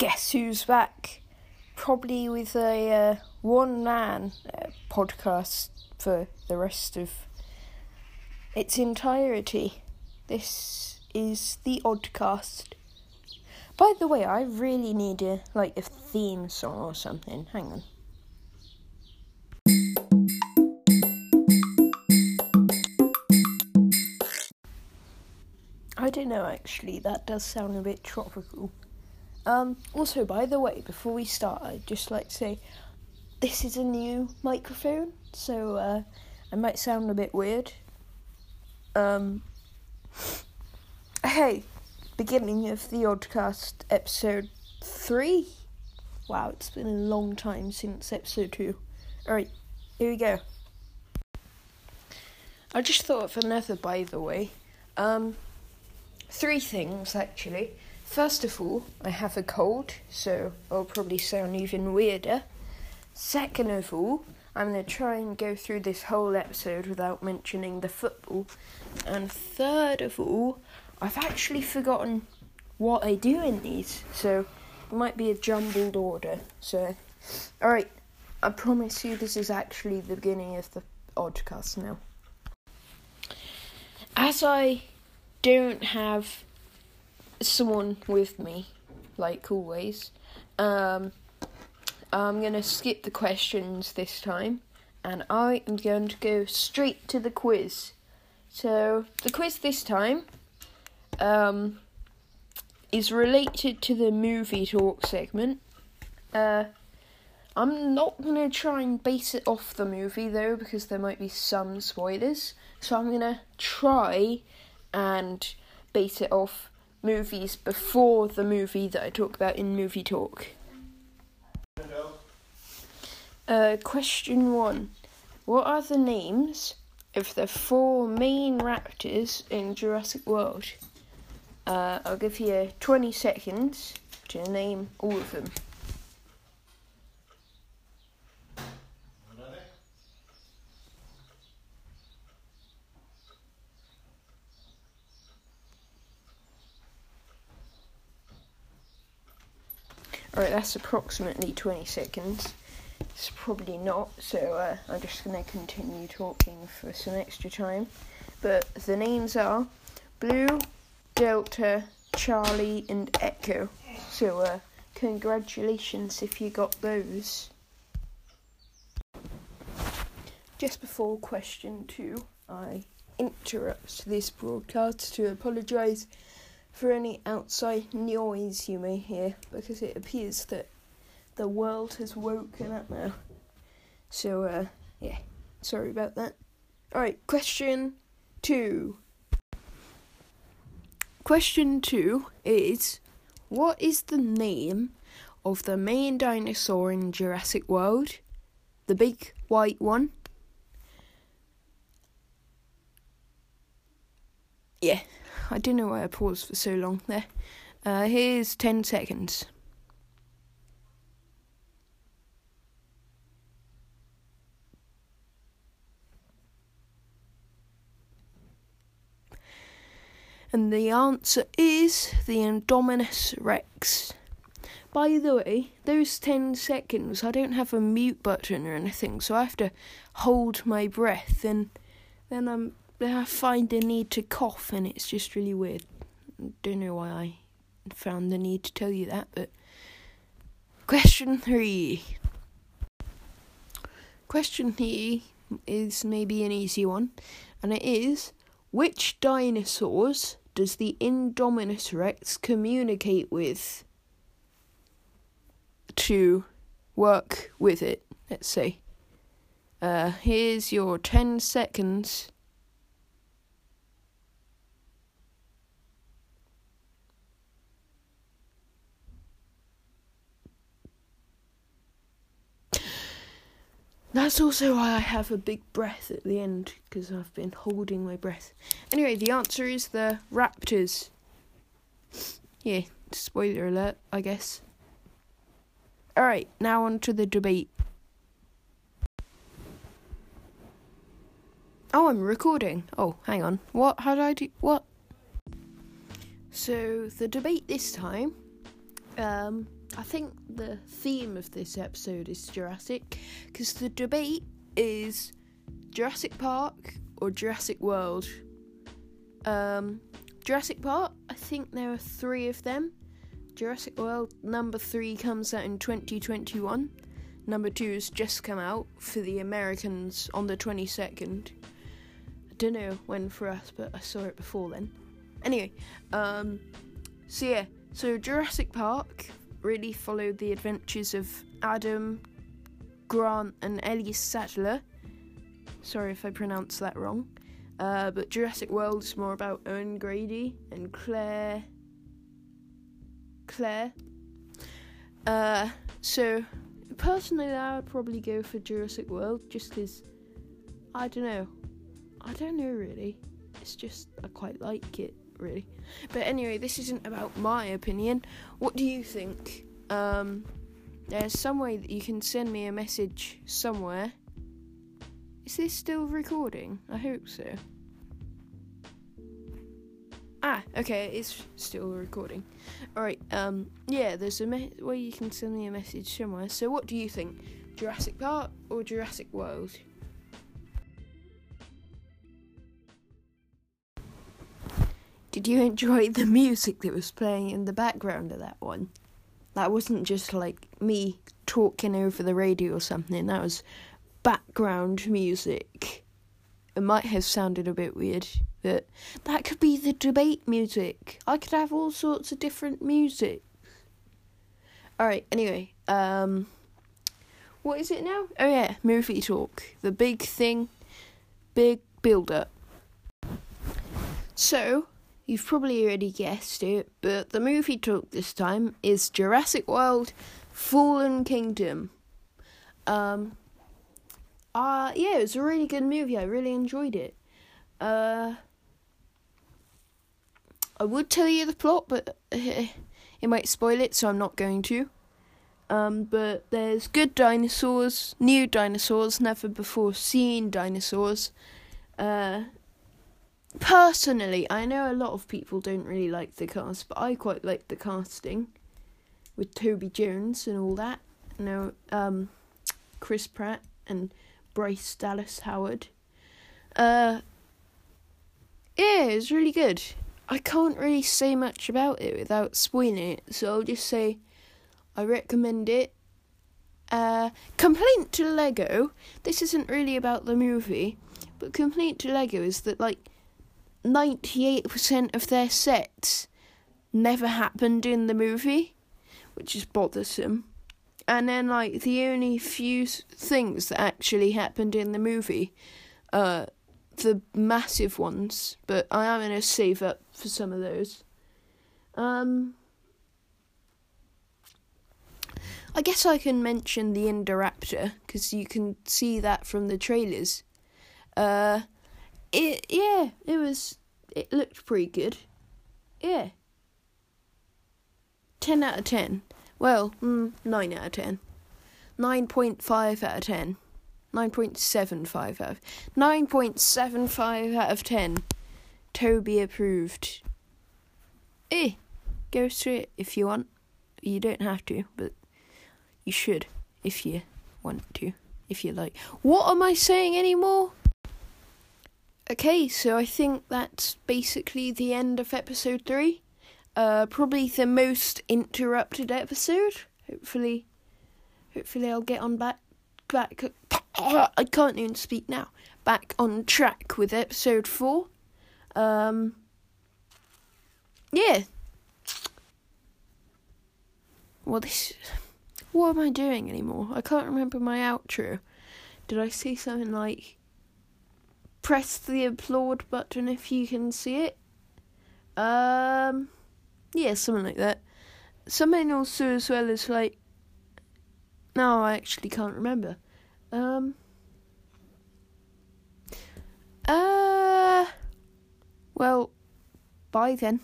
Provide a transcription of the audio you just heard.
guess who's back? Probably with a uh, one man uh, podcast for the rest of its entirety. This is the Oddcast. By the way, I really need a like a theme song or something. Hang on. I don't know actually, that does sound a bit tropical. Um, also, by the way, before we start, I'd just like to say this is a new microphone, so uh, I might sound a bit weird. Um, hey, beginning of the Oddcast episode 3. Wow, it's been a long time since episode 2. Alright, here we go. I just thought of another, by the way. Um, three things actually. First of all, I have a cold, so I'll probably sound even weirder. Second of all, I'm going to try and go through this whole episode without mentioning the football. And third of all, I've actually forgotten what I do in these, so it might be a jumbled order. So, alright, I promise you this is actually the beginning of the oddcast now. As I don't have someone with me, like always. Um, I'm going to skip the questions this time, and I am going to go straight to the quiz. So, the quiz this time um, is related to the movie talk segment. Uh, I'm not going to try and base it off the movie though, because there might be some spoilers. So, I'm going to try and base it off movies before the movie that I talk about in Movie Talk. Uh, question one What are the names of the four main raptors in Jurassic World? Uh, I'll give you 20 seconds to name all of them. Alright, that's approximately 20 seconds. It's probably not, so uh, I'm just going to continue talking for some extra time. But the names are Blue, Delta, Charlie, and Echo. So, uh, congratulations if you got those. Just before question two, I interrupt this broadcast to apologise for any outside noise you may hear because it appears that the world has woken up now. So, uh, yeah, sorry about that. Alright, question two. Question two is What is the name of the main dinosaur in Jurassic World? The big white one? Yeah, I don't know why I paused for so long there. Uh, here's 10 seconds. And the answer is the Indominus Rex. By the way, those 10 seconds, I don't have a mute button or anything, so I have to hold my breath and then I'm I find the need to cough, and it's just really weird. Don't know why I found the need to tell you that, but question three. Question three is maybe an easy one, and it is which dinosaurs does the Indominus Rex communicate with to work with it? Let's see. Uh, here's your 10 seconds. That's also why I have a big breath at the end, because I've been holding my breath. Anyway, the answer is the Raptors. Yeah, spoiler alert, I guess. Alright, now on to the debate. Oh, I'm recording. Oh, hang on. What? How do I do? What? So, the debate this time um, I think the theme of this episode is Jurassic, because the debate is Jurassic Park or Jurassic World. Um, Jurassic Park, I think there are three of them. Jurassic World number three comes out in 2021. Number two has just come out for the Americans on the 22nd. I don't know when for us, but I saw it before then. Anyway, um, so yeah, so Jurassic Park really followed the adventures of Adam, Grant, and Ellie Sattler. Sorry if I pronounced that wrong. Uh, but Jurassic World is more about Owen Grady and Claire. Claire. Uh, so, personally, I would probably go for Jurassic World just because I don't know. I don't know really. It's just I quite like it really. But anyway, this isn't about my opinion. What do you think? Um, there's some way that you can send me a message somewhere. Is this still recording? I hope so. Ah, okay, it's still recording. Alright, um, yeah, there's a me- way you can send me a message somewhere. So, what do you think? Jurassic Park or Jurassic World? Did you enjoy the music that was playing in the background of that one? That wasn't just like me talking over the radio or something, that was background music. It might have sounded a bit weird, but that could be the debate music. I could have all sorts of different music. Alright, anyway, um what is it now? Oh yeah, movie talk. The big thing, big build up. So, you've probably already guessed it, but the movie talk this time is Jurassic World Fallen Kingdom. Um uh yeah, it was a really good movie. I really enjoyed it. Uh I would tell you the plot, but it might spoil it, so I'm not going to. Um, but there's good dinosaurs, new dinosaurs, never before seen dinosaurs. Uh, personally, I know a lot of people don't really like the cast, but I quite like the casting with Toby Jones and all that. You know, um, Chris Pratt and Bryce Dallas Howard. Uh, yeah, it's really good. I can't really say much about it without spoiling it, so I'll just say I recommend it. Uh, complaint to Lego. This isn't really about the movie, but complaint to Lego is that like 98% of their sets never happened in the movie, which is bothersome. And then like the only few things that actually happened in the movie, uh, the massive ones, but I am gonna save up for some of those. Um, I guess I can mention the Indoraptor because you can see that from the trailers. Uh, it yeah, it was it looked pretty good. Yeah. Ten out of ten. Well, mm, nine out of ten. Nine point five out of ten. 9.75 out of 9.75 out of 10 toby approved eh go through it if you want you don't have to but you should if you want to if you like what am i saying anymore okay so i think that's basically the end of episode 3 uh probably the most interrupted episode hopefully hopefully i'll get on back back I can't even speak now. Back on track with episode four. Um, yeah. Well, this. What am I doing anymore? I can't remember my outro. Did I say something like. Press the applaud button if you can see it? Um. Yeah, something like that. Something also as well as like. No, I actually can't remember. Um. Uh. Well, bye then.